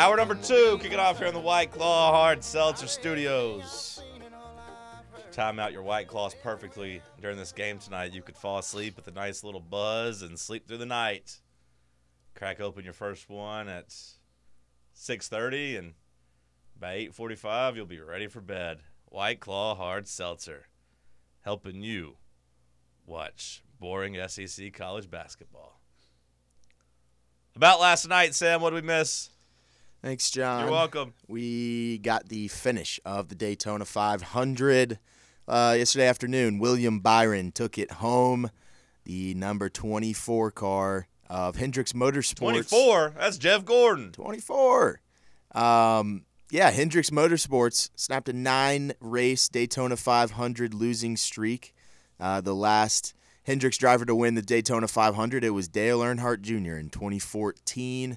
Hour number two, kicking off here in the White Claw Hard Seltzer Studios. Time out your White Claws perfectly during this game tonight. You could fall asleep with a nice little buzz and sleep through the night. Crack open your first one at 6:30, and by 8:45 you'll be ready for bed. White Claw Hard Seltzer, helping you watch boring SEC college basketball. About last night, Sam, what did we miss? Thanks, John. You're welcome. We got the finish of the Daytona 500 uh, yesterday afternoon. William Byron took it home. The number 24 car of Hendricks Motorsports. 24. That's Jeff Gordon. 24. Um, yeah, Hendricks Motorsports snapped a nine race Daytona 500 losing streak. Uh, the last Hendricks driver to win the Daytona 500, it was Dale Earnhardt Jr. in 2014.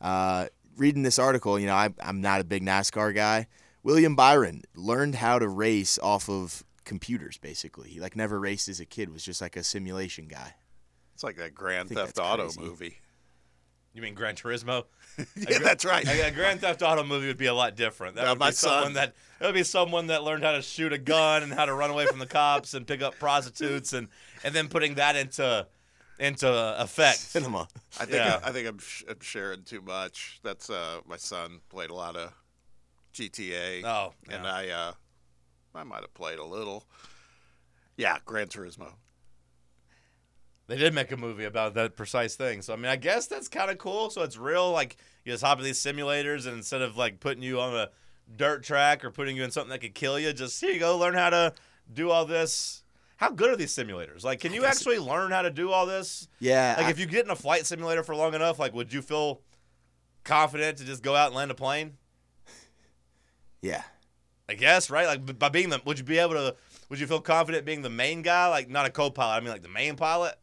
Uh, reading this article, you know, I, I'm not a big NASCAR guy. William Byron learned how to race off of computers, basically. He like never raced as a kid, was just like a simulation guy. It's like that Grand Theft Auto crazy. movie. You mean Gran Turismo? yeah, that's right. A, a Grand Theft Auto movie would be a lot different. That Now, would my be someone that that would be someone that learned how to shoot a gun and how to run away from the cops and pick up prostitutes and and then putting that into into effect. Cinema. I think Yeah. I, think I'm, sh- I'm sharing too much. That's uh, my son played a lot of GTA, Oh, and. I uh, I might have played a little. Yeah, Gran Turismo. They did make a movie about that precise thing. So I mean, I guess that's kind of cool. So it's real. Like you just hop in these simulators, and instead of like putting you on a dirt track or putting you in something that could kill you, just here you go, learn how to do all this. How good are these simulators? Like, can you actually learn how to do all this? Yeah. Like, I- if you get in a flight simulator for long enough, like, would you feel confident to just go out and land a plane? yeah. I guess, right? Like, by being the, would you be able to? Would you feel confident being the main guy, like not a co-pilot? I mean, like the main pilot.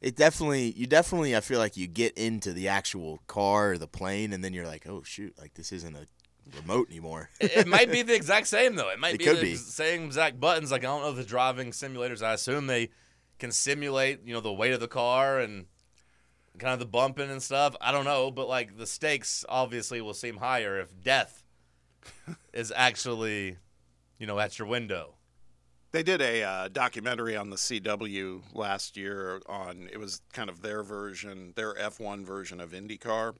It definitely, you definitely, I feel like you get into the actual car or the plane, and then you're like, oh shoot, like this isn't a remote anymore. It, it might be the exact same though. It might It be could the be. same exact buttons. Like I don't know the driving simulators. I assume they can simulate, you know, the weight of the car and kind of the bumping and stuff. I don't know, but like the stakes obviously will seem higher if death is actually, you know, at your window. They did a uh, documentary on the CW last year on it was kind of their version, their F1 version of IndyCar.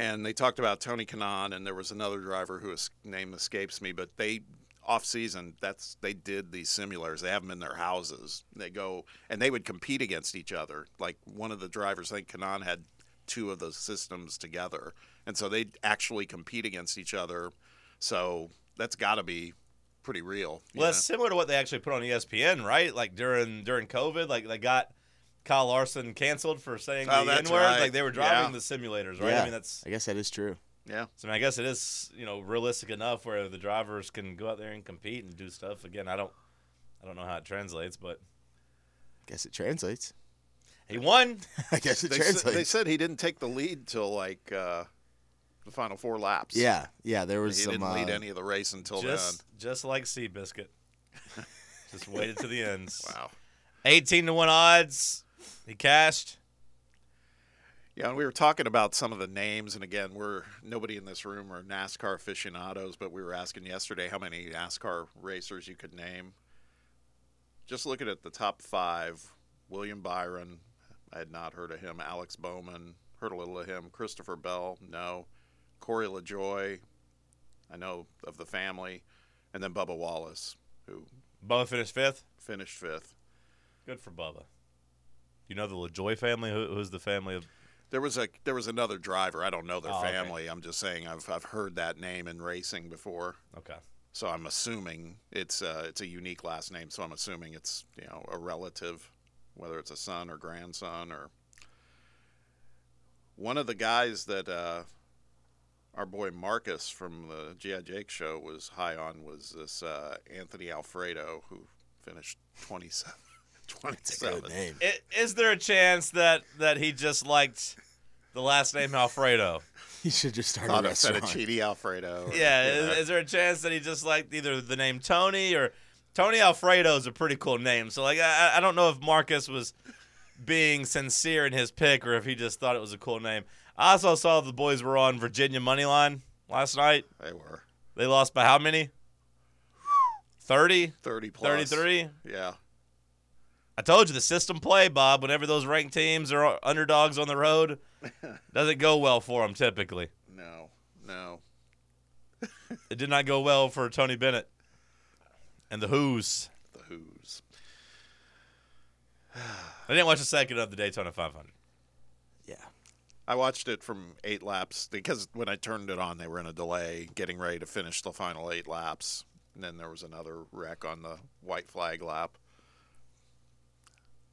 And they talked about Tony Kanaan, and there was another driver whose name escapes me, but they off season that's they did these simulators. They have them in their houses. They go and they would compete against each other. Like one of the drivers, I think Kanon had two of the systems together, and so they actually compete against each other. So that's got to be pretty real. Well, that's know? similar to what they actually put on ESPN, right? Like during during COVID, like they got Kyle Larson canceled for saying Oh, the that's N word. right. Like they were driving Yeah. the simulators, right? Yeah. I mean, that's I guess that is true. yeah. So I, mean, I guess it is, you know, realistic enough where the drivers can go out there and compete and do stuff. Again, I don't, I don't know how it translates, but I guess it translates. he won. I guess it They translates. said, they said he didn't take the lead till like uh, the final four laps. yeah, yeah. There he was some. didn't lead uh, any of the race until just, just like Seabiscuit. just waited to the ends. Wow. Eighteen to one odds. He cashed. Yeah, and we were talking about some of the names, and again, we're nobody in this room are NASCAR aficionados, but we were asking yesterday how many NASCAR racers you could name. Just looking at the top five: William Byron, I had not heard of him. Alex Bowman, heard a little of him. Christopher Bell, no. Corey LaJoie, I know of the family, and then Bubba Wallace, who Bubba finished fifth. finished fifth. Good for Bubba. You know the LaJoie family? Who, who's the family of? There was a there was another driver. I don't know their Oh, okay. family. I'm just saying I've I've heard that name in racing before. Okay. So I'm assuming it's uh, it's a unique last name. So I'm assuming it's you know a relative, whether it's a son or grandson or one of the guys that uh, our boy Marcus from the GI Jake show was high on was this uh, Anthony Alfredo who finished 27. It's a good 27. name. I- Is there a chance that that he just liked the last name Alfredo? He should just start Thought a of restaurant. fettuccine Alfredo. or- Yeah, is, is there a chance that he just liked either the name Tony or Tony Alfredo is a pretty cool name. So like I, I don't know if Marcus was being sincere in his pick or if he just thought it was a cool name. I also saw the boys were on Virginia money line last night. They were They lost by how many? 30? 30 plus. 33? Yeah. I told you the system play, Bob. Whenever those ranked teams are underdogs on the road, doesn't go well for them typically. No. No. It did not go well for Tony Bennett and the Who's. The Who's. I didn't watch a second of the Daytona 500. Yeah. I watched it from eight laps because when I turned it on, they were in a delay, getting ready to finish the final eight laps. And then there was another wreck on the white flag lap.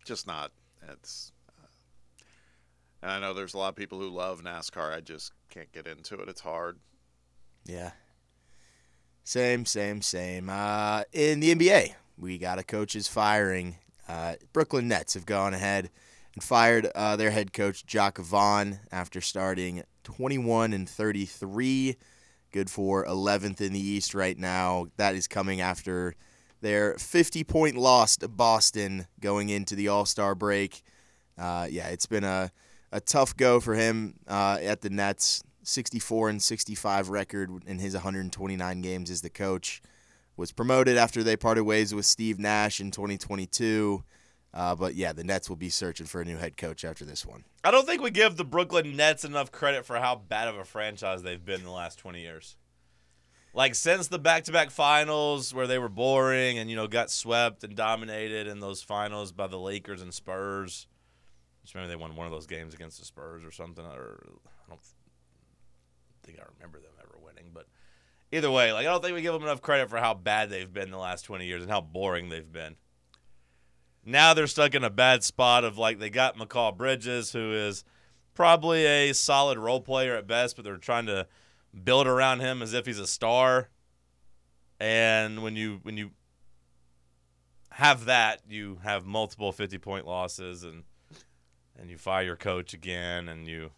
Just not. It's. Uh, and I know there's a lot of people who love NASCAR. I just can't get into it. It's hard. Yeah. Same, same, same. Uh, in the NBA, we got a coach's firing. Uh, Brooklyn Nets have gone ahead and fired uh, their head coach Jacque Vaughn after starting 21 and 33. Good for 11th in the East right now. That is coming after their 50 point loss to Boston going into the All Star break. Uh, yeah, it's been a, a tough go for him uh, at the Nets. 64 and 65 record in his 129 games as the coach. Was promoted after they parted ways with Steve Nash in 2022. Uh, but yeah, the Nets will be searching for a new head coach after this one. I don't think we give the Brooklyn Nets enough credit for how bad of a franchise they've been in the last 20 years. Like since the back-to-back finals where they were boring and you know got swept and dominated in those finals by the Lakers and Spurs. Just remember they won one of those games against the Spurs or something or I don't think I remember them ever winning, but either way, like I don't think we give them enough credit for how bad they've been the last 20 years and how boring they've been. Now they're stuck in a bad spot of like they got Mikal Bridges, who is probably a solid role player at best, but they're trying to build around him as if he's a star. And when you when you have that, you have multiple 50 point losses and and you fire your coach again and you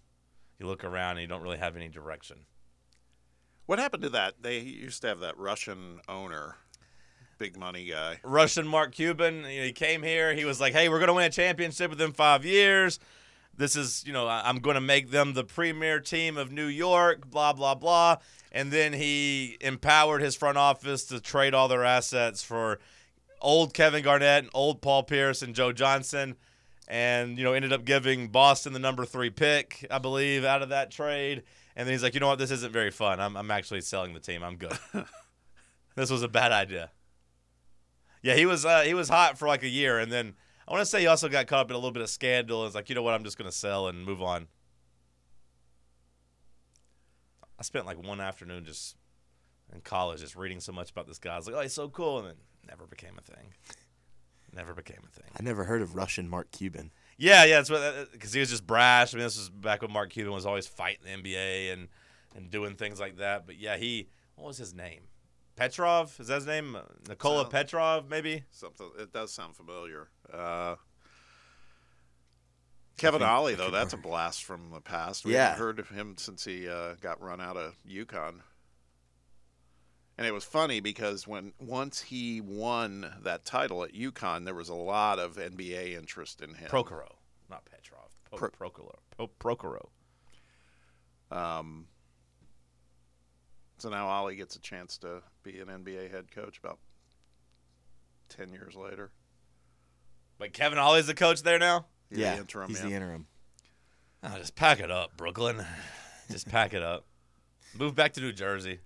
you look around and you don't really have any direction. What happened to that? They used to have that Russian owner, big money guy. Russian Mark Cuban. He came here. He was like, "Hey, we're going to win a championship within five years. This is, you know, I'm going to make them the premier team of New York." Blah blah blah. And then he empowered his front office to trade all their assets for old Kevin Garnett and old Paul Pierce and Joe Johnson. And you know, ended up giving Boston the number three pick, I believe, out of that trade. And then he's like, you know what, this isn't very fun. I'm, I'm actually selling the team. I'm good. this was a bad idea. Yeah, he was uh, he was hot for like a year, and then I want to say he also got caught up in a little bit of scandal. It's like, you know what, I'm just gonna sell and move on. I spent like one afternoon just in college just reading so much about this guy. I was like, oh, he's so cool, and then never became a thing. Never became a thing. I never heard of Russian Mark Cuban. Yeah, yeah, that's what uh, because he was just brash. I mean, this was back when Mark Cuban was always fighting the NBA and and doing things like that. But yeah, he what was his name? Petrov is that his name? Uh, Nikola So- Petrov, maybe. Something. It does sound familiar. Uh, Kevin Ollie, though, could that's a blast from the past. We Yeah. haven't heard of him since he uh, got run out of UConn. And it was funny because when once he won that title at UConn, there was a lot of NBA interest in him. Prokhorov, not Petrov. Pro- Pro- Prokhorov. Pro- Prokhorov. Um, so now Ollie gets a chance to be an NBA head coach about ten years later. But Kevin Ollie's the coach there now. He's yeah, the interim. he's yeah. the interim. Oh, just pack it up, Brooklyn. Just pack it up. Move back to New Jersey.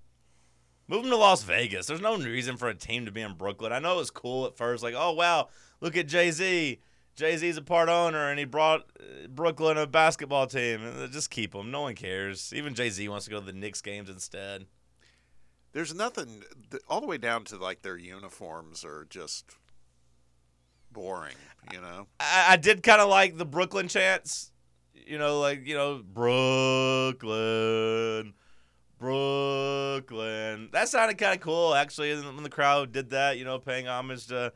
Move them to Las Vegas. There's no reason for a team to be in Brooklyn. I know it was cool at first, like, oh wow, look at Jay Z. Jay Z's a part owner, and he brought uh, Brooklyn a basketball team. Uh, Just keep them. No one cares. Even Jay Z wants to go to the Knicks games instead. There's nothing all the way down to like their uniforms are just boring. You know, I, I did kind of like the Brooklyn chants. You know, like you know, Brooklyn, Brooklyn. That sounded kind of cool, actually. When the crowd did that, you know, paying homage to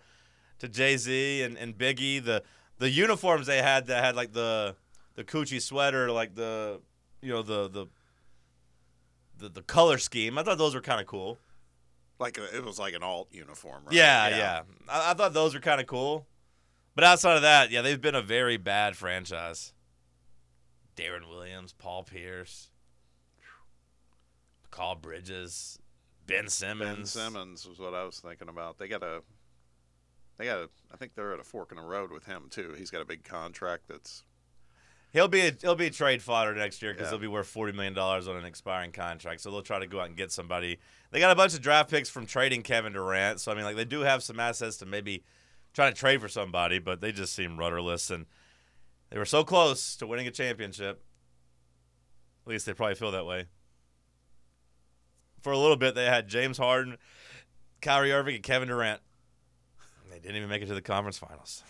to Jay Z and, and Biggie. The the uniforms they had that had like the the Coogi sweater, like the you know the the the, the color scheme. I thought those were kind of cool. like a, it was like an alt uniform. Right? Yeah, yeah. I, I thought those were kind of cool. But outside of that, yeah, they've been a very bad franchise. Deron Williams, Paul Pierce, Carl Bridges, Ben Simmons. Ben Simmons was what I was thinking about. They got a, they got a. I think they're at a fork in the road with him too. He's got a big contract that's. He'll be a, he'll be a trade fodder next year because Yeah. he'll be worth forty million dollars on an expiring contract. So they'll try to go out and get somebody. They got a bunch of draft picks from trading Kevin Durant. So I mean, like they do have some assets to maybe try to trade for somebody, but they just seem rudderless and they were so close to winning a championship. At least they probably feel that way. For a little bit, they had James Harden, Kyrie Irving, and Kevin Durant. And They didn't even make it to the conference finals.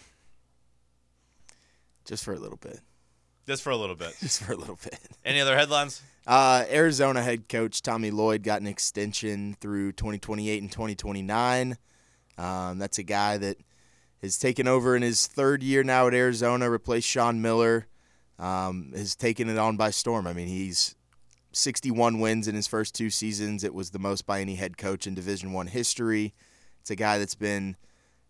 Just for a little bit. Just for a little bit. Just for a little bit. Any other headlines? Uh, Arizona head coach Tommy Lloyd got an extension through 2028 and 2029. Um, that's a guy that has taken over in his third year now at Arizona, replaced Sean Miller. Um, has taken it on by storm. I mean, he's 61 wins in his first two seasons. It was the most by any head coach in Division One history. It's a guy that's been,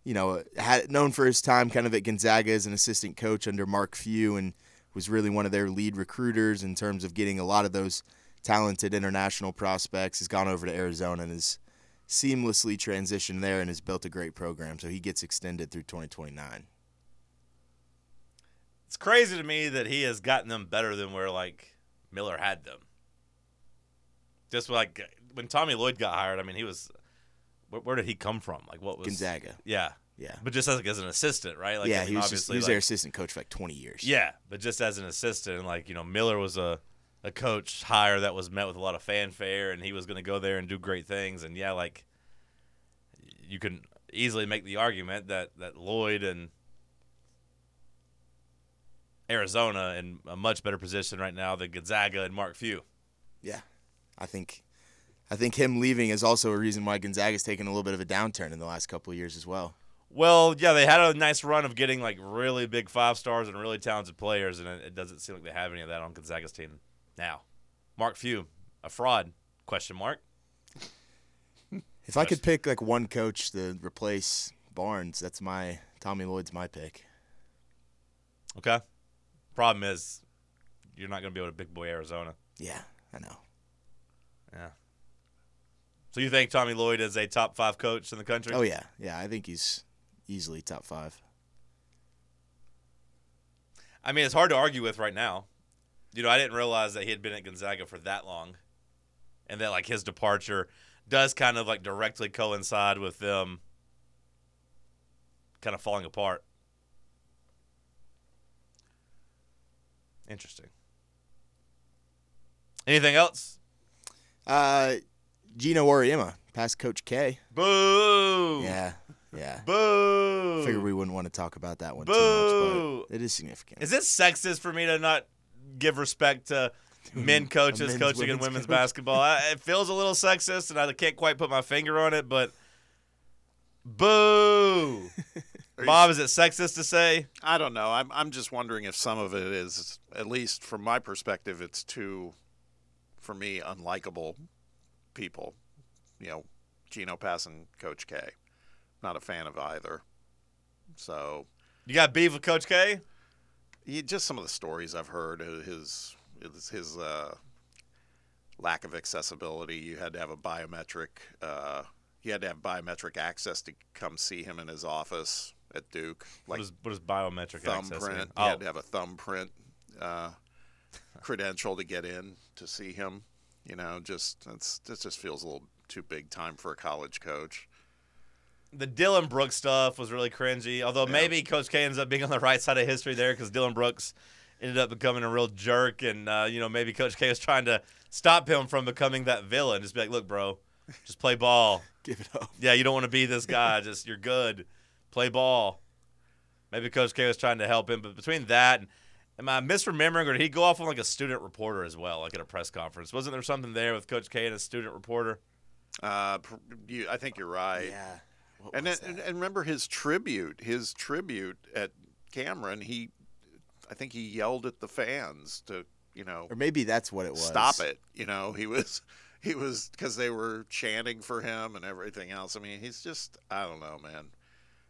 you know, had known for his time kind of at Gonzaga as an assistant coach under Mark Few, and was really one of their lead recruiters in terms of getting a lot of those talented international prospects. Has gone over to Arizona and has seamlessly transitioned there and has built a great program. So he gets extended through 2029. It's crazy to me that he has gotten them better than where like Miller had them. Just like when Tommy Lloyd got hired, I mean, he was where, where did he come from? Like what was Gonzaga. Yeah, Yeah. but just as, like, as an assistant, right? Like yeah, I mean, he was, just, obviously he was like, their assistant coach for like 20 years. yeah, but just as an assistant, like you know, Miller was a a coach hire that was met with a lot of fanfare, and he was going to go there and do great things. And yeah, like you can easily make the argument that that Lloyd and Arizona in a much better position right now than Gonzaga and Mark Few. Yeah. I think I think him leaving is also a reason why Gonzaga's taken a little bit of a downturn in the last couple of years as well. Well, yeah, they had a nice run of getting like really big five stars and really talented players, and it, it doesn't seem like they have any of that on Gonzaga's team now. Mark Few, a fraud? Question mark. If I could pick like one coach to replace Barnes, that's my Tommy Lloyd's my pick. Okay. Problem is, you're not going to be able to big boy Arizona. Yeah, I know. Yeah. So you think Tommy Lloyd is a top five coach in the country? Oh yeah, yeah. I think he's easily top five. I mean, it's hard to argue with right now. You know, I didn't realize that he had been at Gonzaga for that long, and that like his departure does kind of like directly coincide with them kind of falling apart. Interesting. Anything else? Uh, Geno Auriemma, past Coach K. Boo! Yeah, yeah. Boo! Figured we wouldn't want to talk about that one Boo! too much, but it is significant. Is it sexist for me to not give respect to men coaches men's, coaching in women's women's coach. basketball? I, it feels a little sexist, and I can't quite put my finger on it, but boo. Bob, is it sexist to say? I don't know. I'm I'm just wondering if some of it is, at least from my perspective, it's too, for me, unlikable people. You know, Geno Pass and Coach K. Not a fan of either. So, You got beef with Coach K? he, just some of the stories I've heard, uh, his his, his uh, lack of accessibility. You had to have a biometric. Uh, you had to have biometric access to come see him in his office at Duke. Like is, what is biometric thumbprint. You Oh, had to have a thumbprint uh, credential to get in to see him. You know, just it's this just feels a little too big time for a college coach. The Dillon Brooks stuff was really cringy. Although Yeah. maybe Coach K ends up being on the right side of history there because Dillon Brooks ended up becoming a real jerk, and uh, you know maybe Coach K was trying to stop him from becoming that villain. Just be like, look, bro, just play ball. Give it up. Yeah, you don't want to be this guy. Just you're good. Play ball. Maybe Coach K was trying to help him, but between that and am I misremembering, or did he go off on like a student reporter as well, like at a press conference? Wasn't there something there with Coach K and a student reporter? Uh, you, I think you're right. Yeah. What And, then, and remember his tribute, his tribute at Cameron. He, I think he yelled at the fans to, you know, or maybe that's what it was. stop it. You know, he was, he was because they were chanting for him and everything else. I mean, he's just, I don't know, man.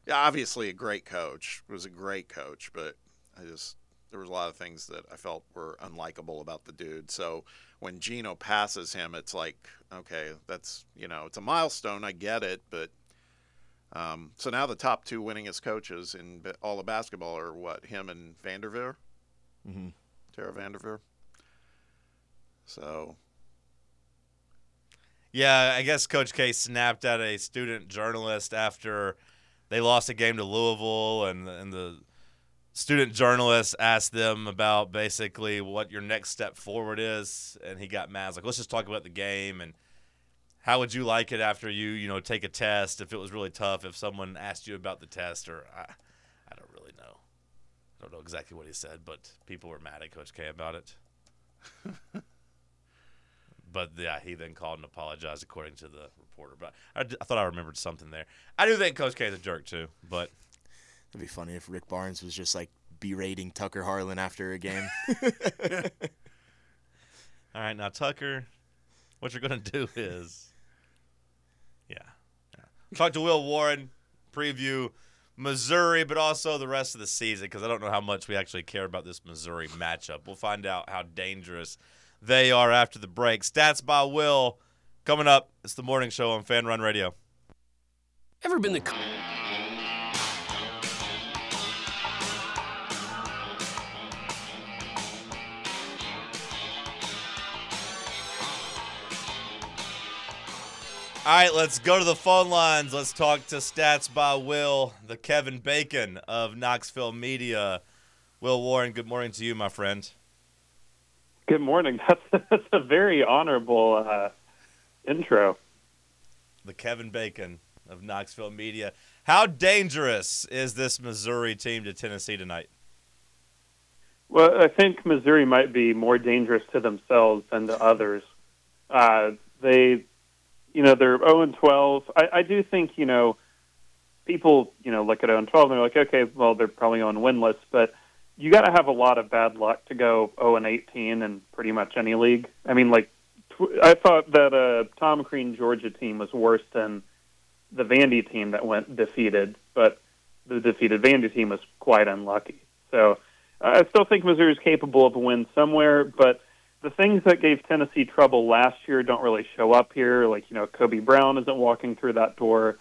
yeah, obviously a great coach. Was a great coach, but I just there was a lot of things that I felt were unlikable about the dude. So when Geno passes him, it's like, okay, that's you know, it's a milestone. I get it, but um, so now the top two winningest coaches in all of basketball are what him and Vanderveer, Mhm. Tara Vanderveer. So Yeah, I guess Coach K snapped at a student journalist after they lost a game to Louisville, and and the student journalist asked them about basically what your next step forward is, and he got mad. Like, let's just talk about the game and how would you like it after you you know take a test if it was really tough if someone asked you about the test or I, I don't really know. I don't know exactly what he said, but people were mad at Coach K about it. But yeah, he then called and apologized, according to the reporter. But I thought I remembered something there. I do think Coach K is a jerk too. But It'd be funny if Rick Barnes was just like berating Tucker Harlan after a game. all right, now Tucker, what you're gonna do is, yeah, yeah. talk to Will Warren, preview Missouri, but also the rest of the season because I don't know how much we actually care about this Missouri matchup. We'll find out how dangerous they are after the break. Stats by Will coming up. It's the morning show on Fan Run Radio. Ever been the All right, let's go to the phone lines. Let's talk to Stats by Will, the Kevin Bacon of Knoxville Media. Will Warren, good morning to you, my friend. Good morning. That's, that's a very honorable uh, intro. The Kevin Bacon of Knoxville Media. How dangerous is this Missouri team to Tennessee tonight? Well, I think Missouri might be more dangerous to themselves than to others. Uh, they, you know, they're 0 and 12. I, I do think, you know, people, you know, look at 0 and 12 and they're like, okay, well, they're probably on winless, but you got to have a lot of bad luck to go 0 and 18 in pretty much any league. I mean, like, tw- I thought that uh, Tom Crean Georgia team was worse than the Vandy team that went defeated, but the defeated Vandy team was quite unlucky. So I still think Missouri's capable of a win somewhere, but the things that gave Tennessee trouble last year don't really show up here. Like, you know, Kobe Brown isn't walking through that door.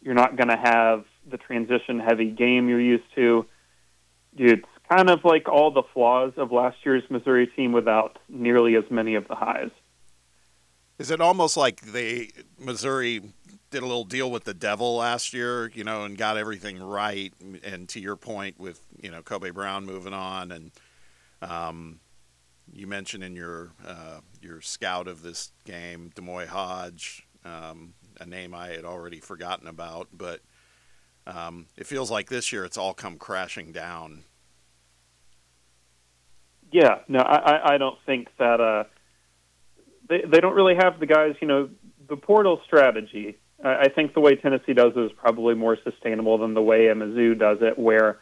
You're not going to have the transition heavy game you're used to. It's kind of like all the flaws of last year's Missouri team without nearly as many of the highs. Is it almost like they Missouri did a little deal with the devil last year, you know, and got everything right? And to your point, with you know Kobe Brown moving on, and um, you mentioned in your uh, your scout of this game, DeMoi Hodge, um, a name I had already forgotten about, but um, it feels like this year it's all come crashing down. Yeah, no, I, I- don't think that uh, they they don't really have the guys. You know, the portal strategy. I, I think the way Tennessee does it is probably more sustainable than the way Mizzou does it, where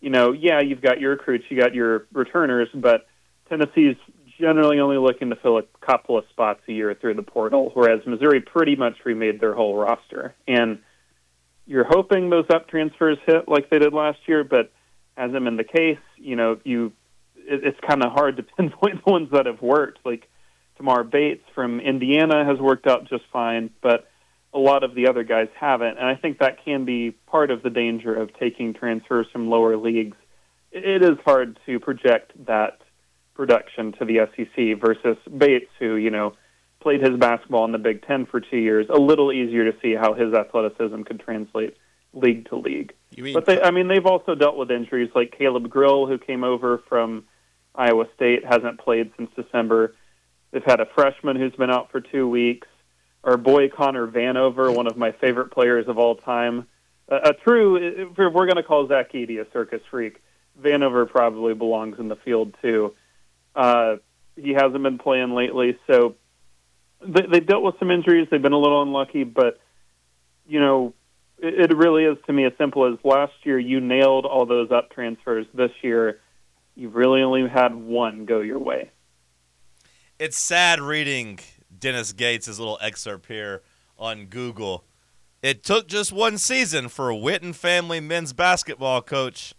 you know, yeah, you've got your recruits, you got your returners, but Tennessee's generally only looking to fill a couple of spots a year through the portal, whereas Missouri pretty much remade their whole roster. And you're hoping those up transfers hit like they did last year, but as hasn't been the case. You know, you it, it's kind of hard to pinpoint the ones that have worked. Like Tamar Bates from Indiana has worked out just fine, but a lot of the other guys haven't. And I think that can be part of the danger of taking transfers from lower leagues. It is hard to project that production to the SEC versus Bates, who, you know, played his basketball in the Big Ten for two years. A little easier to see how his athleticism could translate league to league. But they, I mean, they've also dealt with injuries like Caleb Grill, who came over from Iowa State, hasn't played since December. They've had a freshman who's been out for two weeks. Our boy Connor Vanover, one of my favorite players of all time, a, a true. If we're going to call Zach Edey a circus freak, Vanover probably belongs in the field too. Uh, he hasn't been playing lately, so they, they dealt with some injuries. They've been a little unlucky, but you know, it, it really is to me as simple as last year you nailed all those up transfers. This year, you've really only had one go your way. It's sad reading Dennis Gates' little excerpt here on Google. It took just one season for a Witten family men's basketball coach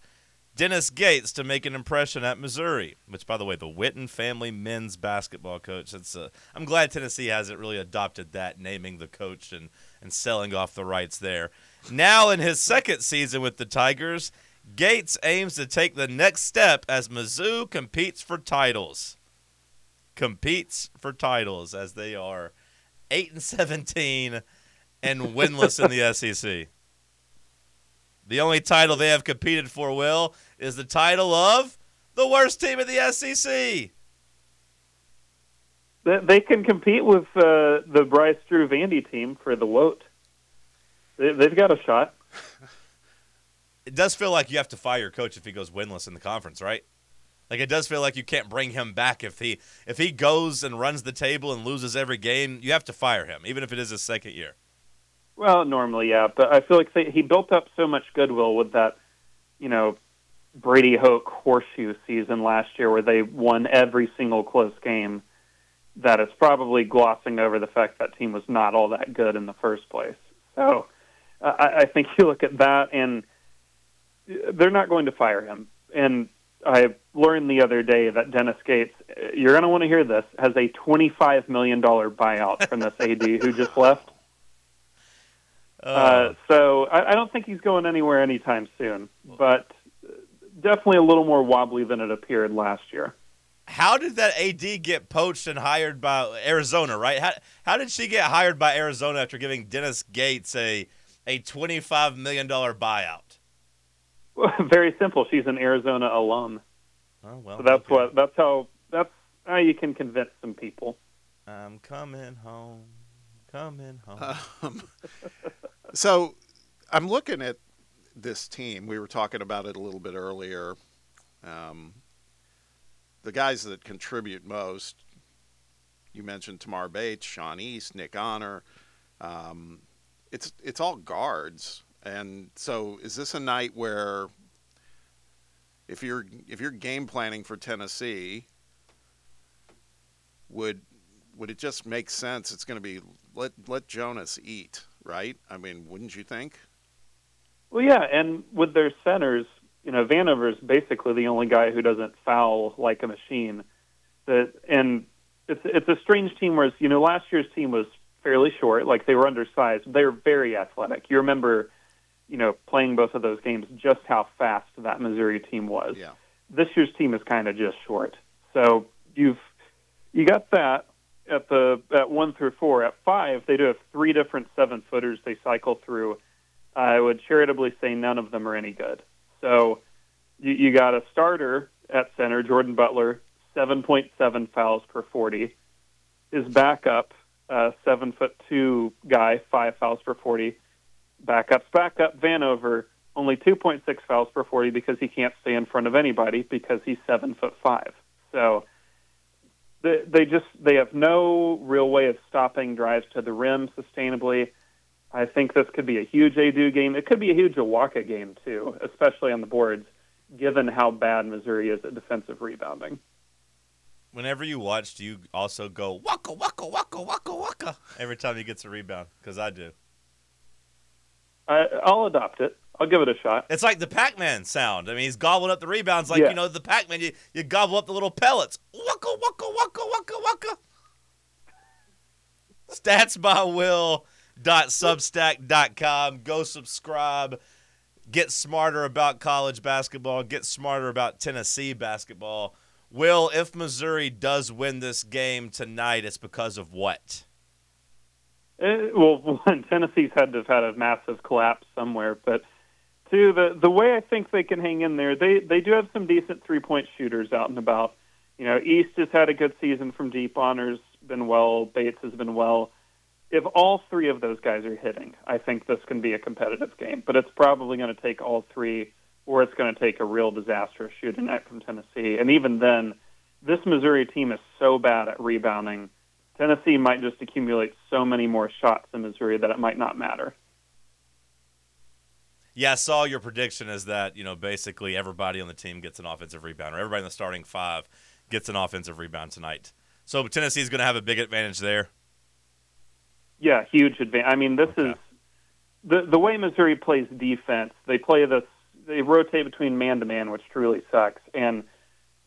Dennis Gates to make an impression at Missouri. Which, by the way, the Witten family men's basketball coach. It's uh, I'm glad Tennessee hasn't really adopted that, naming the coach and and selling off the rights there. Now in his second season with the Tigers, Gates aims to take the next step as Mizzou competes for titles. Competes for titles as they are eight and seventeen and winless in the SEC. The only title they have competed for, Will, is the title of the worst team in the SEC. They, can compete with uh, the Bryce Drew Vandy team for the Woat. They've got a shot. It does feel like you have to fire your coach if he goes winless in the conference, right? Like it does feel like you can't bring him back if he if he goes and runs the table and loses every game. You have to fire him, even if it is his second year. Well, normally, yeah, but I feel like they, he built up so much goodwill with that, you know, Brady Hoke horseshoe season last year, where they won every single close game. That it's probably glossing over the fact that team was not all that good in the first place. So, uh, I, I think you look at that, and they're not going to fire him. And I learned the other day that Dennis Gates, you're going to want to hear this, has a $25 million buyout from this AD who just left. Uh, so I, I don't think he's going anywhere anytime soon, but definitely a little more wobbly than it appeared last year. How did that AD get poached and hired by Arizona? Right? How how did she get hired by Arizona after giving Dennis Gates a a twenty five million dollar buyout? Well, very simple. She's an Arizona alum. Oh well. So that's okay. what. That's how. That's how you can convince some people. I'm coming home, coming home. Um, so I'm looking at this team. We were talking about it a little bit earlier. Um, the guys that contribute most, you mentioned Tamar Bates, Sean East, Nick Honor. Um, it's it's all guards, and so is this a night where if you're if you're game planning for Tennessee, would would it just make sense? It's going to be let let Jonas eat, right? I mean, wouldn't you think? Well, yeah, and with their centers, you know, Vanover's basically the only guy who doesn't foul like a machine. That and it's it's a strange team. Whereas you know, last year's team was fairly short, like they were undersized. They were very athletic. You remember, you know, playing both of those games, just how fast that Missouri team was. Yeah. This year's team is kind of just short. So you've you got that at the at one through four. At five, they do have three different seven footers they cycle through. I would charitably say none of them are any good. So you, you got a starter at center, Jordan Butler, 7.7 fouls per 40. His backup, uh, seven foot two guy, five fouls per 40. Backups, backup, Vanover, only 2.6 fouls per 40 because he can't stay in front of anybody because he's seven foot five. So they, they just they have no real way of stopping drives to the rim sustainably. I think this could be a huge Aidoo game. It could be a huge Awaka game too, especially on the boards, given how bad Missouri is at defensive rebounding. Whenever you watch, do you also go waka waka waka waka waka every time he gets a rebound? Because I do. I, I'll adopt it. I'll give it a shot. It's like the Pac-Man sound. I mean, he's gobbling up the rebounds like Yeah. you know the Pac-Man. You, you gobble up the little pellets. Waka waka waka waka waka. Stats by Will dot substack.com. Go subscribe. Get smarter about college basketball. Get smarter about Tennessee basketball. Will, if Missouri does win this game tonight, it's because of what? Uh, well, Tennessee's had to have had a massive collapse somewhere, but two, the the way I think they can hang in there, they they do have some decent three point shooters out and about. You know, East has had a good season from deep. Honors been well. Bates has been well. If all three of those guys are hitting, I think this can be a competitive game. But it's probably going to take all three, or it's going to take a real disastrous shooting night from Tennessee. And even then, this Missouri team is so bad at rebounding. Tennessee might just accumulate so many more shots than Missouri that it might not matter. Yeah, I saw your prediction is that, you know, basically everybody on the team gets an offensive rebound, or everybody in the starting five gets an offensive rebound tonight. So Tennessee's going to have a big advantage there. Yeah, huge advantage. I mean, this Okay. is the the way Missouri plays defense, they play this. They rotate between man to man, which truly sucks, and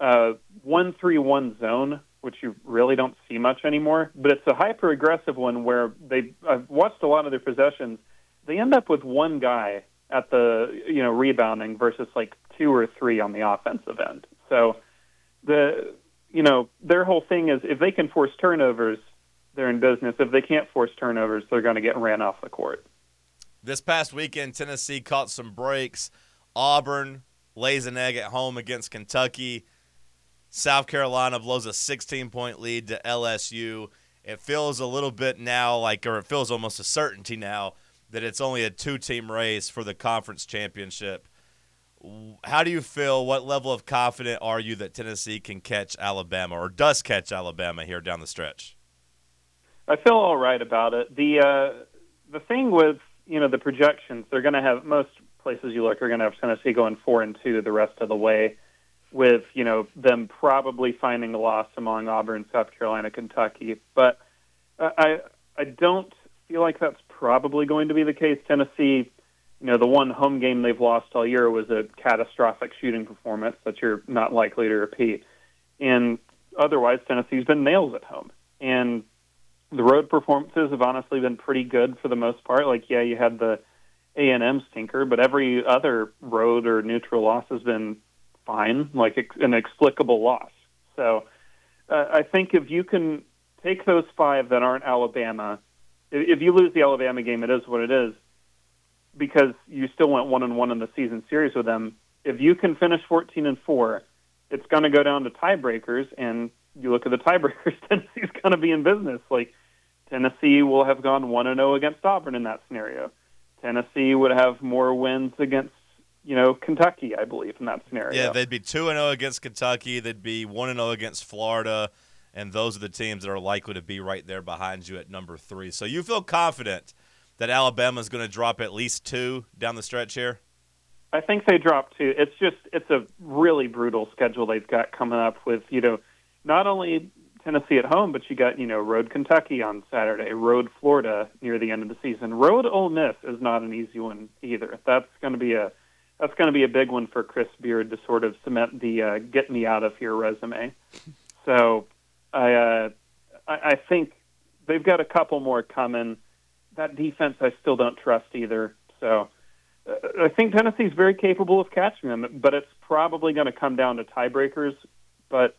uh, one three one zone, which you really don't see much anymore. But it's a hyper aggressive one where they. I've watched a lot of their possessions. They end up with one guy at the you know rebounding versus like two or three on the offensive end. So the you know their whole thing is if they can force turnovers, they're in business. If they can't force turnovers, they're going to get ran off the court. This past weekend, Tennessee caught some breaks. Auburn lays an egg at home against Kentucky. South Carolina blows a 16 point lead to LSU. It feels a little bit now like, or it feels almost a certainty now that it's only a two team race for the conference championship. How do you feel? What level of confident are you that Tennessee can catch Alabama or does catch Alabama here down the stretch? I feel all right about it. The uh, the thing with you know the projections, they're going to have most places you look are going to have Tennessee going four and two the rest of the way, with you know them probably finding a loss among Auburn, South Carolina, Kentucky. But I I don't feel like that's probably going to be the case. Tennessee, you know, the one home game they've lost all year was a catastrophic shooting performance that you're not likely to repeat. And otherwise, Tennessee's been nails at home. And the road performances have honestly been pretty good for the most part. Like, yeah, you had the A and M stinker, but every other road or neutral loss has been fine, like an explicable loss. So, uh, I think if you can take those five that aren't Alabama, if you lose the Alabama game, it is what it is, because you still went one and one in the season series with them. If you can finish fourteen and four, it's going to go down to tiebreakers, and you look at the tiebreakers, Tennessee's going to be in business. Like Tennessee will have gone one and zero against Auburn in that scenario. Tennessee would have more wins against you know Kentucky, I believe, in that scenario. Yeah, they'd be two and zero oh against Kentucky. They'd be one and zero oh against Florida, and those are the teams that are likely to be right there behind you at number three. So you feel confident that Alabama is going to drop at least two down the stretch here. I think they drop two. It's just it's a really brutal schedule they've got coming up with you know not only Tennessee at home, but you got you know road Kentucky on Saturday, road Florida near the end of the season. Road Ole Miss is not an easy one either. That's going to be a that's going to be a big one for Chris Beard to sort of cement the uh, get me out of here resume. So I uh, I, I think they've got a couple more coming. That defense I still don't trust either. So uh, I think Tennessee's very capable of catching them, but it's probably going to come down to tiebreakers. But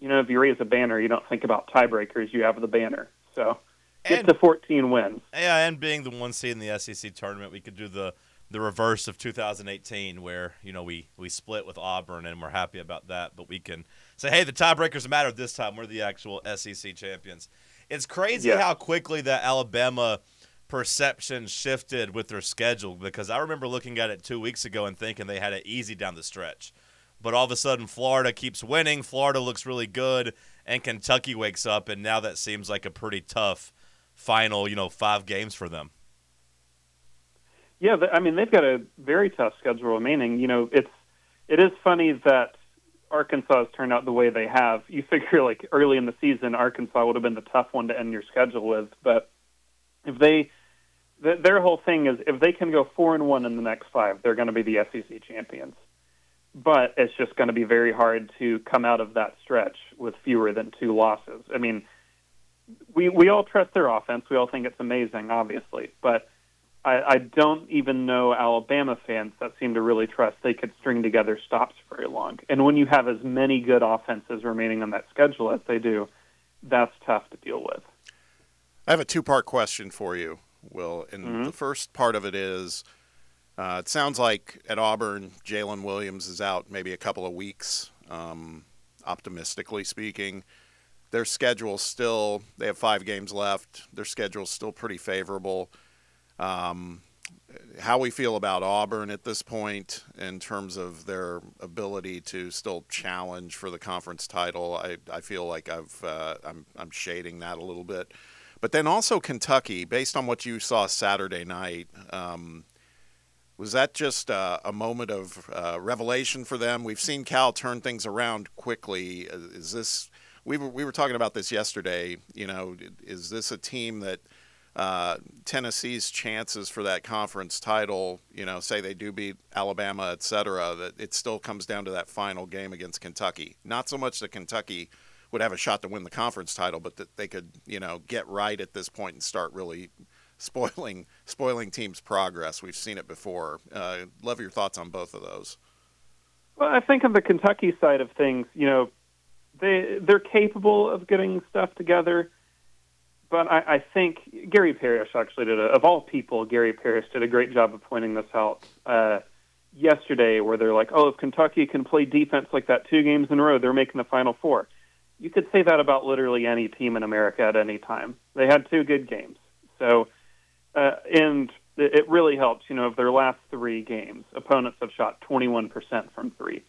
you know, if you raise a banner, you don't think about tiebreakers. You have the banner. So get and, to 14 wins. Yeah, and being the one seed in the SEC tournament, we could do the the reverse of 2018, where you know we we split with Auburn, and we're happy about that. But we can say, hey, the tiebreakers matter this time. We're the actual SEC champions. It's crazy yeah. how quickly that Alabama perception shifted with their schedule because I remember looking at it two weeks ago and thinking they had it easy down the stretch. But all of a sudden, Florida keeps winning. Florida looks really good, and Kentucky wakes up, and now that seems like a pretty tough final, you know, five games for them. Yeah, I mean they've got a very tough schedule remaining. You know, it's it is funny that Arkansas has turned out the way they have. You figure like early in the season, Arkansas would have been the tough one to end your schedule with, but if they their whole thing is if they can go four and one in the next five, they're going to be the SEC champions but it's just going to be very hard to come out of that stretch with fewer than two losses. I mean, we we all trust their offense. We all think it's amazing, obviously, but I, I don't even know Alabama fans that seem to really trust they could string together stops very long. And when you have as many good offenses remaining on that schedule as they do, that's tough to deal with. I have a two-part question for you, Will, and mm-hmm. the first part of it is uh, it sounds like at Auburn, Jaylin Williams is out maybe a couple of weeks, um, optimistically speaking. Their schedule still, they have five games left. Their schedule is still pretty favorable. Um, how we feel about Auburn at this point in terms of their ability to still challenge for the conference title, I, I feel like I've uh, I'm I'm shading that a little bit, but then also Kentucky, based on what you saw Saturday night, um, was that just uh, a moment of uh, revelation for them? We've seen Cal turn things around quickly. Is this we were we were talking about this yesterday? You know, is this a team that uh, Tennessee's chances for that conference title, you know, say they do beat Alabama, et cetera, that it still comes down to that final game against Kentucky. Not so much that Kentucky would have a shot to win the conference title, but that they could, you know, get right at this point and start really spoiling spoiling teams' progress. We've seen it before. Uh, love your thoughts on both of those. Well, I think on the Kentucky side of things, you know, they they're capable of getting stuff together but I, I think Gary Parrish actually did a, of all people, Gary Parrish did a great job of pointing this out uh, yesterday, where they're like, "Oh, if Kentucky can play defense like that two games in a row, they're making the Final Four. You could say that about literally any team in America at any time. They had two good games, so uh, and it, it really helps. You know, of their last three games, opponents have shot 21% from three.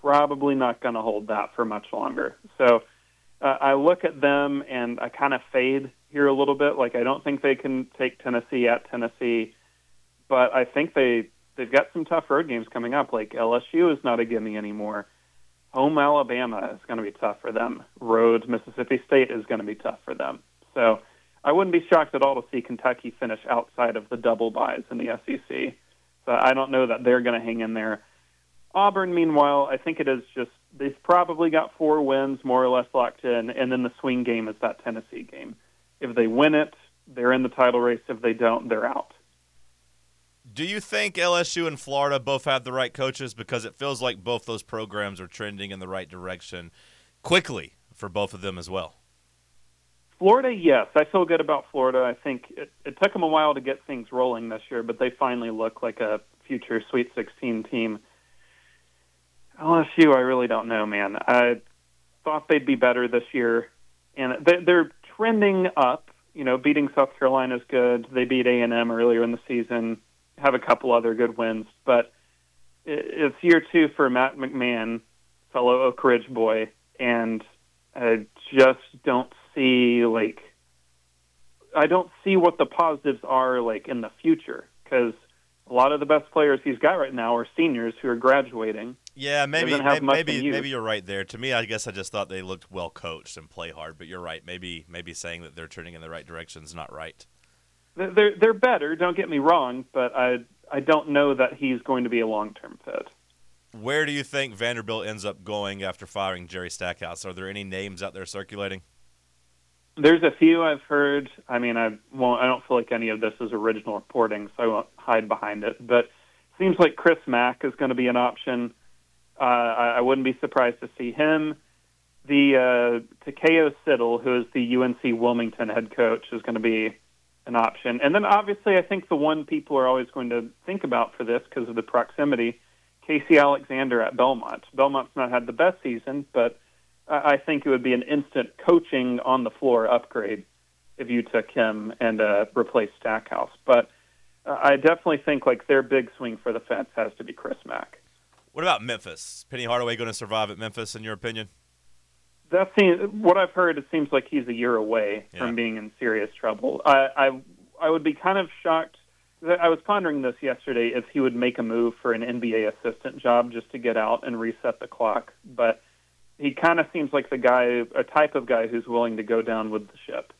Probably not going to hold that for much longer. So uh, I look at them and I kind of fade here a little bit. Like I don't think they can take Tennessee at Tennessee, but I think they they've got some tough road games coming up. Like LSU is not a gimme anymore. Home Alabama is going to be tough for them. Road Mississippi State is going to be tough for them. So I wouldn't be shocked at all to see Kentucky finish outside of the double byes in the SEC. So I don't know that they're going to hang in there. Auburn, meanwhile, I think it is just they've probably got four wins more or less locked in, and then the swing game is that Tennessee game. If they win it, they're in the title race. If they don't, they're out. Do you think LSU and Florida both have the right coaches? Because it feels like both those programs are trending in the right direction quickly for both of them as well. Florida, yes. I feel good about Florida. I think it, it took them a while to get things rolling this year, but they finally look like a future Sweet 16 team. LSU, I really don't know, man. I thought they'd be better this year, and they're trending up. You know, beating South Carolina is good. They beat A and M earlier in the season. Have a couple other good wins, but it's year two for Matt McMahon, fellow Oak Ridge boy, and I just don't see like I don't see what the positives are like in the future because a lot of the best players he's got right now are seniors who are graduating. Yeah, maybe maybe maybe, maybe, you're right there. To me, I guess I just thought they looked well coached and play hard. But you're right. Maybe maybe saying that they're turning in the right direction is not right. They're they're better. Don't get me wrong, but I I don't know that he's going to be a long term fit. Where do you think Vanderbilt ends up going after firing Jerry Stackhouse? Are there any names out there circulating? There's a few I've heard. I mean, I won't. I don't feel like any of this is original reporting, so I won't hide behind it. But it seems like Chris Mack is going to be an option. Uh, I, I wouldn't be surprised to see him. The uh, Takayo Siddle, who is the UNC Wilmington head coach, is going to be an option. And then obviously, I think the one people are always going to think about for this because of the proximity, Casey Alexander at Belmont. Belmont's not had the best season, but I think it would be an instant coaching on the floor upgrade if you took him and uh, replaced Stackhouse. But uh, I definitely think like their big swing for the fence has to be Chris Mack. What about Memphis? Penny Hardaway going to survive at Memphis, in your opinion? That seems what I've heard. It seems like he's a year away yeah. from being in serious trouble. I, I I would be kind of shocked. I was pondering this yesterday if he would make a move for an NBA assistant job just to get out and reset the clock. But he kind of seems like the guy, a type of guy who's willing to go down with the ship.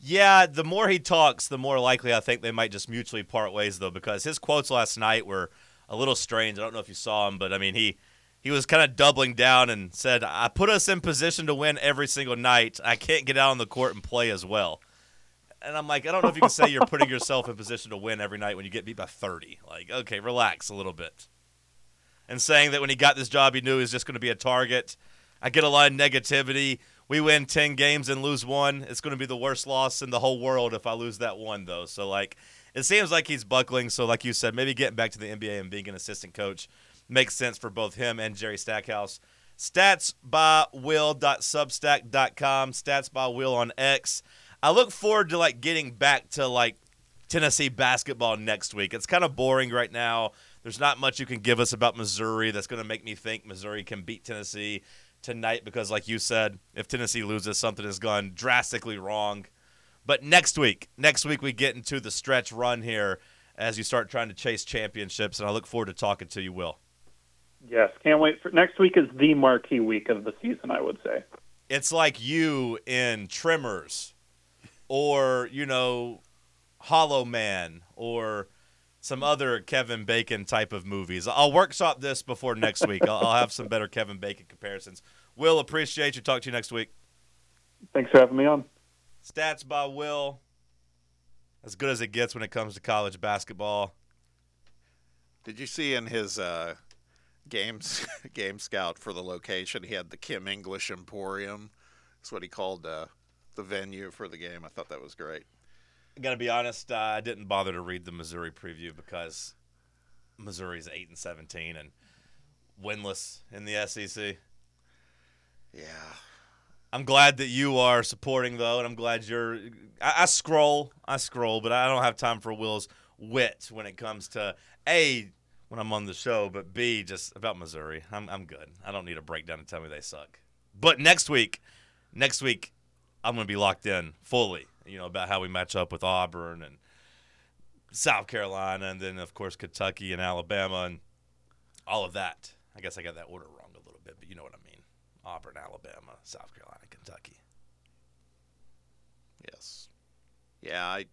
Yeah, the more he talks, the more likely I think they might just mutually part ways, though, because his quotes last night were a little strange. I don't know if you saw him, but I mean, he he was kind of doubling down and said, "I put us in position to win every single night. I can't get out on the court and play as well." And I'm like, I don't know if you can say you're putting yourself in position to win every night when you get beat by 30. Like, okay, relax a little bit. And saying that when he got this job, he knew he was just going to be a target. I get a lot of negativity. We win 10 games and lose one. It's going to be the worst loss in the whole world if I lose that one, though. So, like, it seems like he's buckling. So, like you said, maybe getting back to the NBA and being an assistant coach makes sense for both him and Jerry Stackhouse. Statsbywill.substack.com, Stats by Will on X. I look forward to like getting back to like Tennessee basketball next week. It's kind of boring right now. There's not much you can give us about Missouri that's going to make me think Missouri can beat Tennessee tonight because, like you said, if Tennessee loses, something has gone drastically wrong. But next week, next week we get into the stretch run here as you start trying to chase championships, and I look forward to talking to you, Will. Yes, can't wait for next week is the marquee week of the season, I would say. It's like you in Tremors or you know, Hollow Man, or some other Kevin Bacon type of movies. I'll workshop this before next week. I'll, I'll have some better Kevin Bacon comparisons. Will appreciate you. Talk to you next week. Thanks for having me on. Stats by Will. As good as it gets when it comes to college basketball. Did you see in his uh, games game scout for the location? He had the Kim English Emporium. That's what he called uh, the venue for the game. I thought that was great. I gotta be honest, uh, I didn't bother to read the Missouri preview because Missouri's eight and seventeen and winless in the SEC. Yeah. I'm glad that you are supporting though, and I'm glad you're. I, I scroll, I scroll, but I don't have time for Will's wit when it comes to a when I'm on the show, but b just about Missouri. I'm I'm good. I don't need a breakdown to tell me they suck. But next week, next week, I'm gonna be locked in fully. You know about how we match up with Auburn and South Carolina, and then of course Kentucky and Alabama and all of that. I guess I got that order wrong a little bit, but you know what I mean. Auburn, Alabama, South Carolina, Kentucky. Yes. Yeah, I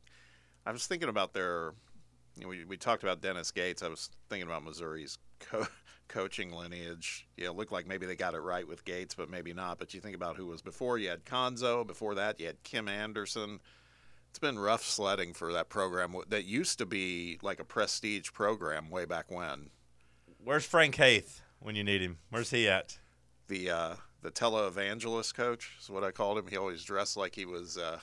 I was thinking about their you know, we, we talked about Dennis Gates. I was thinking about Missouri's co- coaching lineage. Yeah, it looked like maybe they got it right with Gates, but maybe not. But you think about who was before. You had Cuonzo. Before that, you had Kim Anderson. It's been rough sledding for that program that used to be like a prestige program way back when. Where's Frank Haith when you need him? Where's he at? The uh, the televangelist coach is what I called him. He always dressed like he was. Uh,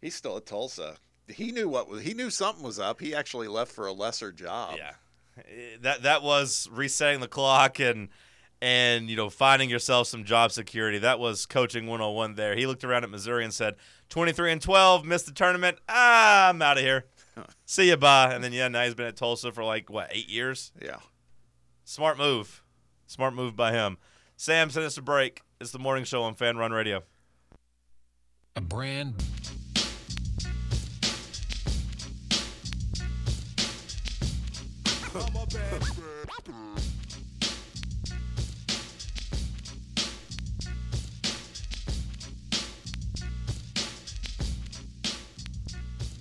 he's still at Tulsa. He knew what was. He knew something was up. He actually left for a lesser job. Yeah, Eh, that that was resetting the clock and and you know finding yourself some job security. That was coaching 101 there. He looked around at Missouri and said, "23 and 12, missed the tournament. Ah, I'm out of here. See you, bye." And then yeah, now he's been at Tulsa for like what eight years. Yeah. Smart move, smart move by him. Sam, send us a break. It's the morning show on Fan Run Radio. A brand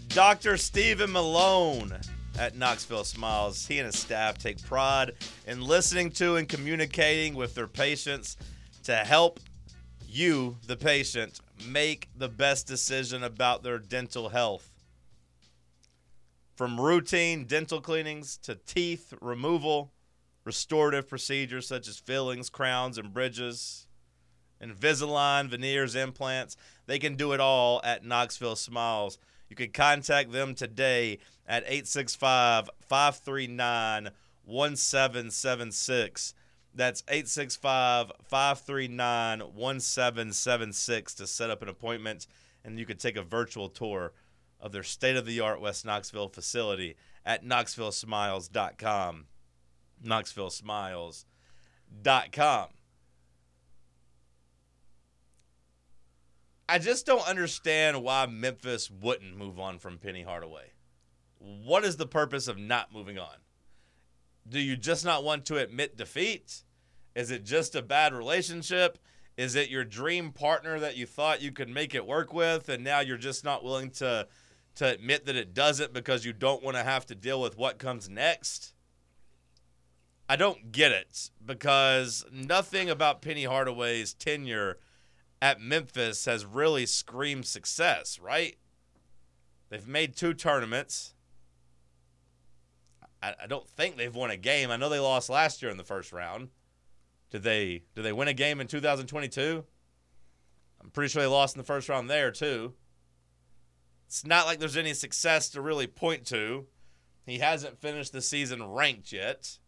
Dr. Stephen Malone at Knoxville Smiles. He and his staff take pride in listening to and communicating with their patients to help you, the patient, make the best decision about their dental health. From routine dental cleanings to teeth removal, restorative procedures such as fillings, crowns, and bridges, Invisalign, veneers, implants, they can do it all at Knoxville Smiles. You can contact them today at 865 539 1776. That's 865 539 1776 to set up an appointment, and you can take a virtual tour of their state of the art West Knoxville facility at knoxvillesmiles.com. Knoxvillesmiles.com. I just don't understand why Memphis wouldn't move on from Penny Hardaway. What is the purpose of not moving on? Do you just not want to admit defeat? Is it just a bad relationship? Is it your dream partner that you thought you could make it work with and now you're just not willing to to admit that it doesn't because you don't want to have to deal with what comes next? I don't get it because nothing about Penny Hardaway's tenure at Memphis has really screamed success, right? They've made two tournaments. I, I, don't think they've won a game. I know they lost last year in the first round. Did they did they win a game in 2022? I'm pretty sure they lost in the first round there too. It's not like there's any success to really point to. He hasn't finished the season ranked yet.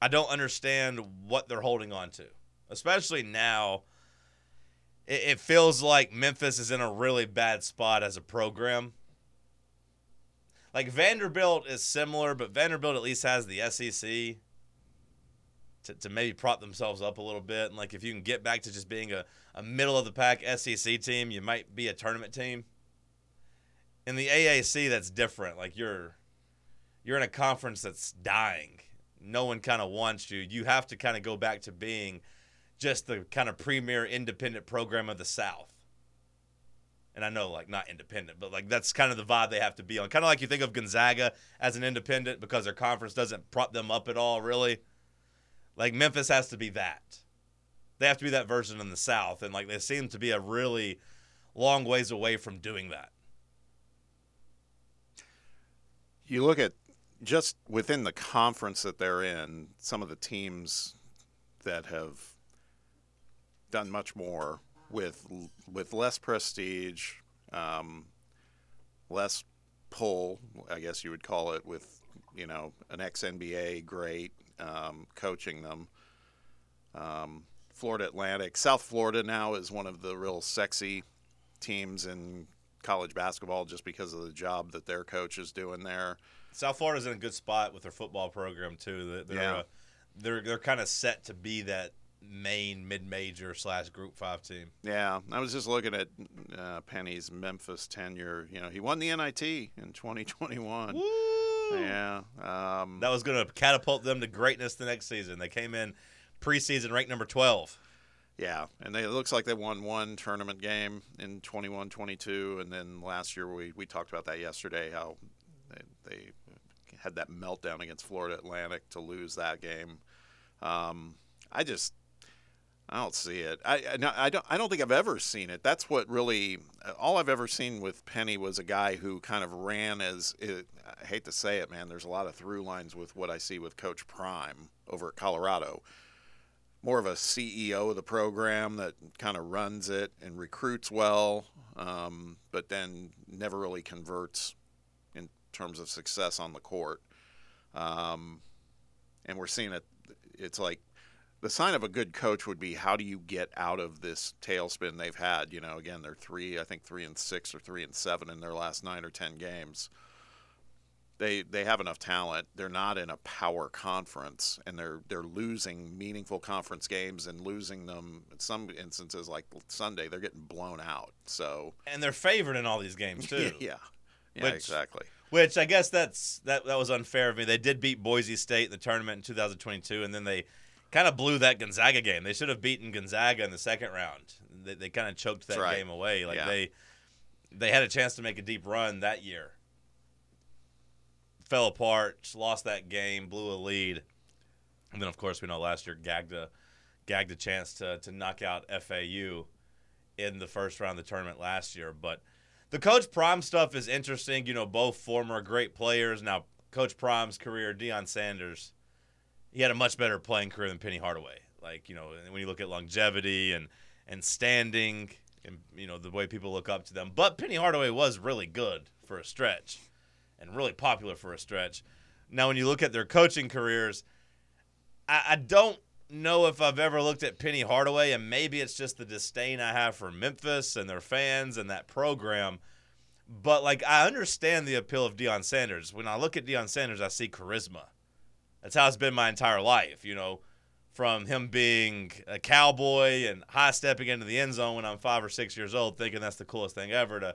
I don't understand what they're holding on to, especially now. It, it feels like Memphis is in a really bad spot as a program. Like Vanderbilt is similar, but Vanderbilt at least has the SEC to, to maybe prop themselves up a little bit. And like if you can get back to just being a, a middle of the pack SEC team, you might be a tournament team. In the AAC, that's different. Like you're you're in a conference that's dying no one kind of wants you. You have to kind of go back to being just the kind of premier independent program of the South. And I know, like, not independent, but like that's kind of the vibe they have to be on. Kind of like you think of Gonzaga as an independent because their conference doesn't prop them up at all, really. Like Memphis has to be that. They have to be that version in the South, and like they seem to be a really long ways away from doing that. You look at just within the conference that they're in, some of the teams that have done much more with with less prestige, um, less pull, I guess you would call it, with you know an ex NBA great um, coaching them. Um, Florida Atlantic, South Florida now is one of the real sexy teams in college basketball just because of the job that their coach is doing there. South Florida's in a good spot with their football program too. They're Yeah. uh, they're they're kind of set to be that main mid-major slash Group Five team. Yeah, I was just looking at uh, Penny's Memphis tenure. You know, he won the NIT in 2021. Yeah. Um, That was going to catapult them to greatness the next season. They came in preseason ranked number 12. Yeah, and they, it looks like they won one tournament game in 21-22, and then last year we, we talked about that yesterday how they, they had that meltdown against Florida Atlantic to lose that game. Um, I just I don't see it. I, no, I don't I don't think I've ever seen it. That's what really all I've ever seen with Penny was a guy who kind of ran as it, I hate to say it, man. There's a lot of through lines with what I see with Coach Prime over at Colorado more of a CEO of the program that kind of runs it and recruits well, um, but then never really converts in terms of success on the court. Um, and we're seeing it. It's like the sign of a good coach would be how do you get out of this tailspin they've had? You know, again, they're three, I think three and six or three and seven in their last nine or ten games they they have enough talent. They're not in a power conference, and they're they're losing meaningful conference games and losing them. In some instances, like Sunday, they're getting blown out. So And they're favored in all these games too. yeah, yeah, Which- exactly. Which I guess that's that that was unfair of me. They did beat Boise State in the tournament in 2022 and then they kind of blew that Gonzaga game. They should have beaten Gonzaga in the second round. They, they kind of choked that right. game away. Like Yeah. they they had a chance to make a deep run that year. Fell apart, lost that game, blew a lead. And then of course we know last year gagged a gagged a chance to to knock out FAU in the first round of the tournament last year, but the Coach Prime stuff is interesting. You know, both former great players. Now, Coach Prime's career, Deion Sanders, he had a much better playing career than Penny Hardaway. Like, you know, when you look at longevity and and standing and you know the way people look up to them. But Penny Hardaway was really good for a stretch and really popular for a stretch. Now, when you look at their coaching careers, I, I don't know if I've ever looked at Penny Hardaway, and maybe it's just the disdain I have for Memphis and their fans and that program. But like, I understand the appeal of Deion Sanders. When I look at Deion Sanders, I see charisma. That's how it's been my entire life. You know, from him being a cowboy and high stepping into the end zone when I'm five or six years old, thinking that's the coolest thing ever, to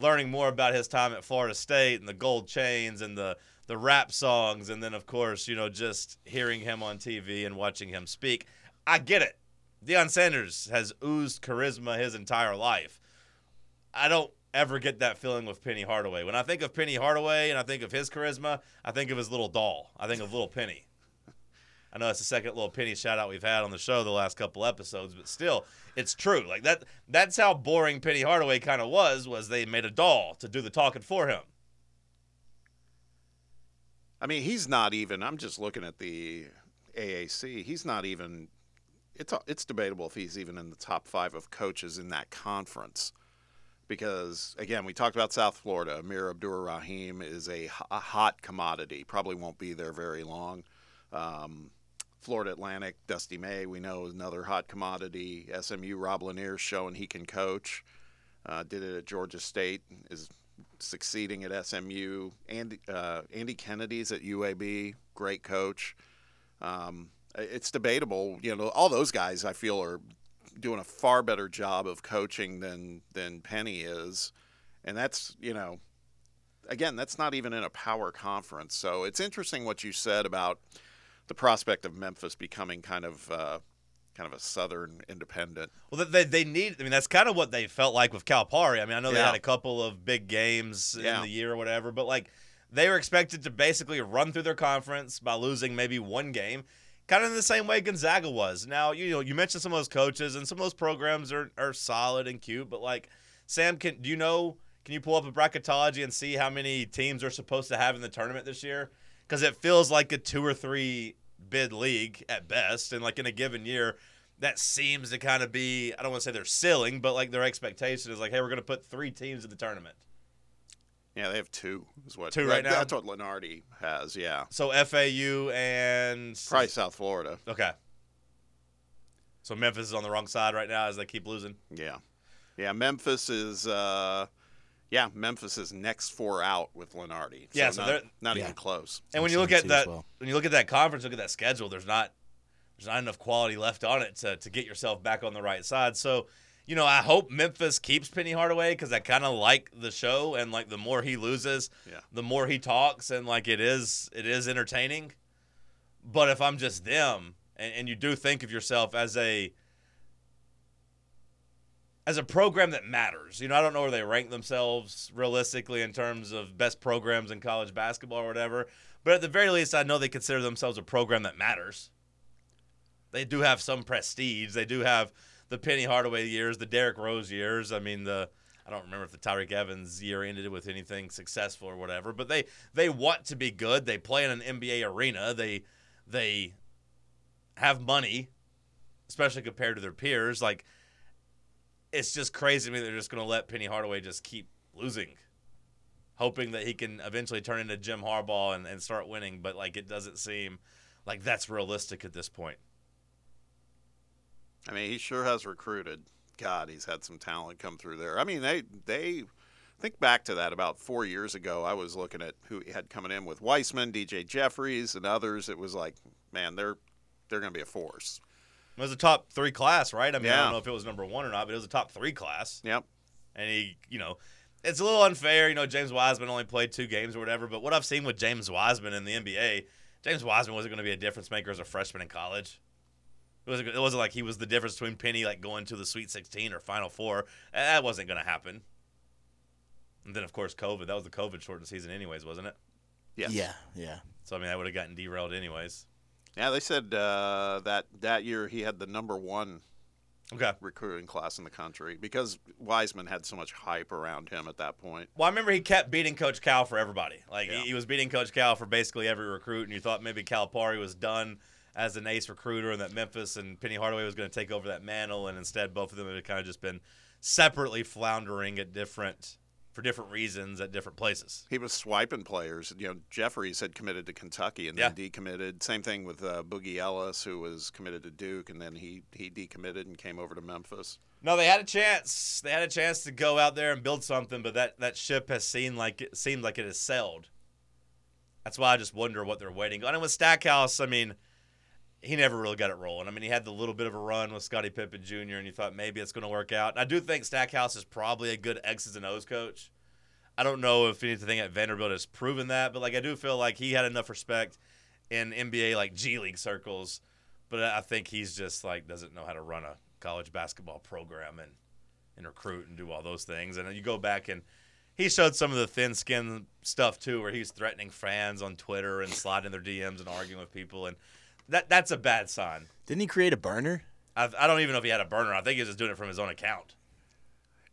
learning more about his time at Florida State and the gold chains and the the rap songs, and then of course, you know, just hearing him on TV and watching him speak. I get it. Deion Sanders has oozed charisma his entire life. I don't ever get that feeling with Penny Hardaway. When I think of Penny Hardaway and I think of his charisma, I think of his little doll. I think of little Penny. I know that's the second little Penny shout out we've had on the show the last couple episodes, but still, it's true. Like that that's how boring Penny Hardaway kind of was was they made a doll to do the talking for him. I mean, he's not even. I'm just looking at the AAC. He's not even. It's it's debatable if he's even in the top five of coaches in that conference, because again, we talked about South Florida. Amir Abdur Rahim is a, hot commodity. Probably won't be there very long. Um, Florida Atlantic, Dusty May, we know is another hot commodity. SMU, Rob Lanier showing he can coach. Uh, did it at Georgia State. Is succeeding at SMU. Andy uh, Andy Kennedy's at UAB, great coach. Um, it's debatable, you know. All those guys I feel are doing a far better job of coaching than than Penny is, and that's you know, again, that's not even in a power conference. So it's interesting what you said about the prospect of Memphis becoming kind of uh, kind of a Southern independent. Well, they they need. I mean, that's kind of what they felt like with Calipari. I mean, I know they Yeah. had a couple of big games in the year or whatever, but like they were expected to basically run through their conference by losing maybe one game, kind of in the same way Gonzaga was. Now, you know, you mentioned some of those coaches and some of those programs are are solid and cute, but like Sam, can do you know? Can you pull up a bracketology and see how many teams are supposed to have in the tournament this year? Because it feels like a two or three bid league at best, and like in a given year, that seems to kind of be I don't want to say their ceiling, but like their expectation is like, hey, we're to put three teams in the tournament. Yeah, they have two. Is what Two right that- now? That's what Lunardi has. Yeah, So FAU and probably South Florida. Okay. So Memphis is on the wrong side right now as they keep losing. Yeah, yeah. Memphis is. Uh, yeah, Memphis is next four out with Lunardi. So Yeah, so not, they're- not Yeah. even close. And when you look at that, well. when you look at that conference, look at that schedule. There's not, there's not enough quality left on it to, to get yourself back on the right side. So, you know, I hope Memphis keeps Penny Hardaway because I kind of like the show, and like the more he loses, Yeah. the more he talks, and like it is, it is entertaining. But if I'm just them, and, and you do think of yourself as a as a program that matters. You know, I don't know where they rank themselves realistically in terms of best programs in college basketball or whatever, but at the very least, I know they consider themselves a program that matters. They do have some prestige. They do have the Penny Hardaway years, the Derrick Rose years. I mean, the I don't remember if the Tyreke Evans year ended with anything successful or whatever, but they they want to be good. They play in an NBA arena. They they have money, especially compared to their peers. Like it's just crazy to me they're just going to let Penny Hardaway just keep losing, hoping that he can eventually turn into Jim Harbaugh and, and start winning. But like it doesn't seem like that's realistic at this point. I mean, he sure has recruited. God, he's had some talent come through there. I mean, they they think back to that about four years ago. I was looking at who he had coming in with Wiseman, DJ Jeffries, and others. It was like, man, they're they're going to be a force. It was a top three class, right? I mean, I don't know if it was number one or not, but it was a top three class. Yep. And he, you know, it's a little unfair. You know, James Wiseman only played two games or whatever. But what I've seen with James Wiseman in the NBA, James Wiseman wasn't going to be a difference maker as a freshman in college. It wasn't. It wasn't like he was the difference between Penny like going to the Sweet 16 or Final Four. That wasn't going to happen. And then of course COVID. That was the COVID shortened season, anyways, wasn't it? Yes. Yeah, yeah. So I mean, that would have gotten derailed anyways. Yeah, they said uh, that that year he had the number one Okay. recruiting class in the country because Wiseman had so much hype around him at that point. Well, I remember he kept beating Coach Cal for everybody. Like Yeah. he, he was beating Coach Cal for basically every recruit, and you thought maybe Calipari was done as an ace recruiter, and that Memphis and Penny Hardaway was going to take over that mantle, and instead both of them have kind of just been separately floundering at different for different reasons at different places. He was swiping players. You know, Jeffries had committed to Kentucky and Yeah. then decommitted. Same thing with uh, Boogie Ellis, who was committed to Duke, and then he he decommitted and came over to Memphis. No, they had a chance. They had a chance to go out there and build something, but that, that ship has seemed like it seemed like it has sailed. That's why I just wonder what they're waiting on. And with Stackhouse, I mean, he never really got it rolling. I mean, he had the little bit of a run with Scottie Pippen Jr., and you thought maybe it's going to work out. And I do think Stackhouse is probably a good X's and O's coach. I don't know if anything at Vanderbilt has proven that, but like I do feel like he had enough respect in NBA like G League circles. But I think he's just like doesn't know how to run a college basketball program and and recruit and do all those things. And you go back and he showed some of the thin skin stuff too, where he's threatening fans on Twitter and sliding their DMs and arguing with people, and that that's a bad sign. Didn't he create a burner? I, I don't even know if he had a burner. I think he was just doing it from his own account.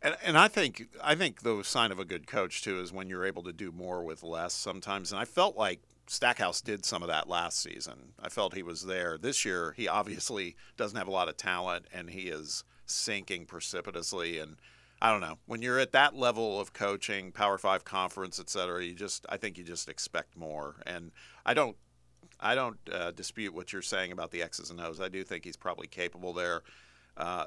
And, and I think I think the sign of a good coach too is when you're able to do more with less sometimes. And I felt like Stackhouse did some of that last season. I felt he was there. This year, he obviously doesn't have a lot of talent, and he is sinking precipitously. And I don't know when you're at that level of coaching, Power Five conference, et cetera. You just I think you just expect more. And I don't I don't uh, dispute what you're saying about the X's and O's. I do think he's probably capable there. Uh,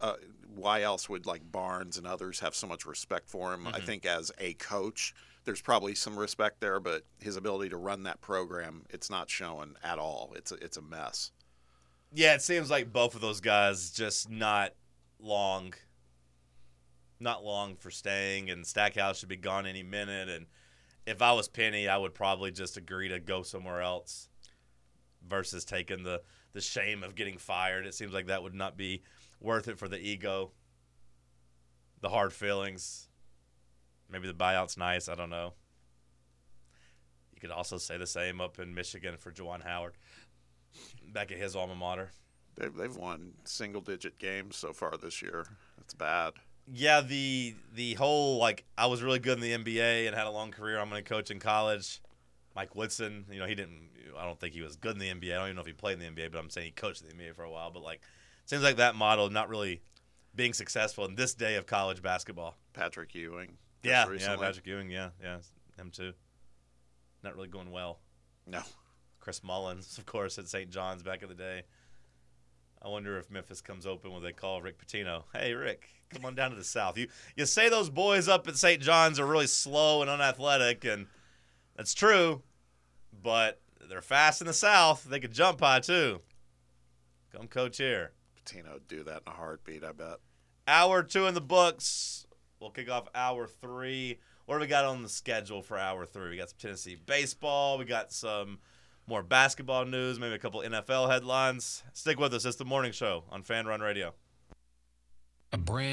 uh, why else would like Barnes and others have so much respect for him? I think as a coach, there's probably some respect there, but his ability to run that program, it's not showing at all. It's a, it's a mess. Yeah, it seems like both of those guys just not long, not long for staying, and Stackhouse should be gone any minute. And if I was Penny, I would probably just agree to go somewhere else versus taking the the shame of getting fired. It seems like that would not be worth it for the ego, the hard feelings. Maybe the buyout's nice. I don't know. You could also say the same up in Michigan for Juwan Howard, back at his alma mater. They've, they've won single digit games so far this year. That's bad. Yeah, the the whole like I was really good in the NBA and had a long career. I'm going to coach in college. Mike Woodson, you know, he didn't. I don't think he was good in the NBA. I don't even know if he played in the NBA, but I'm saying he coached in the NBA for a while. But like, seems like that model not really being successful in this day of college basketball. Patrick Ewing. Yeah, yeah. Patrick Ewing, yeah, yeah, him too. Not really going well. No. Chris Mullins, of course, at St. John's back in the day. I wonder if Memphis comes open when they call Rick Pitino. Hey, Rick, come on down to the South. You you say those boys up at St. John's are really slow and unathletic, and that's true, but they're fast in the South. They could jump high too. Come coach here. Pitino would do that in a heartbeat, I bet. Hour two in the books. We'll kick off hour three. What do we got on the schedule for hour three? We got some Tennessee baseball. We got some more basketball news, maybe a couple NFL headlines. Stick with us. It's the morning show on Fan Run Radio. A brand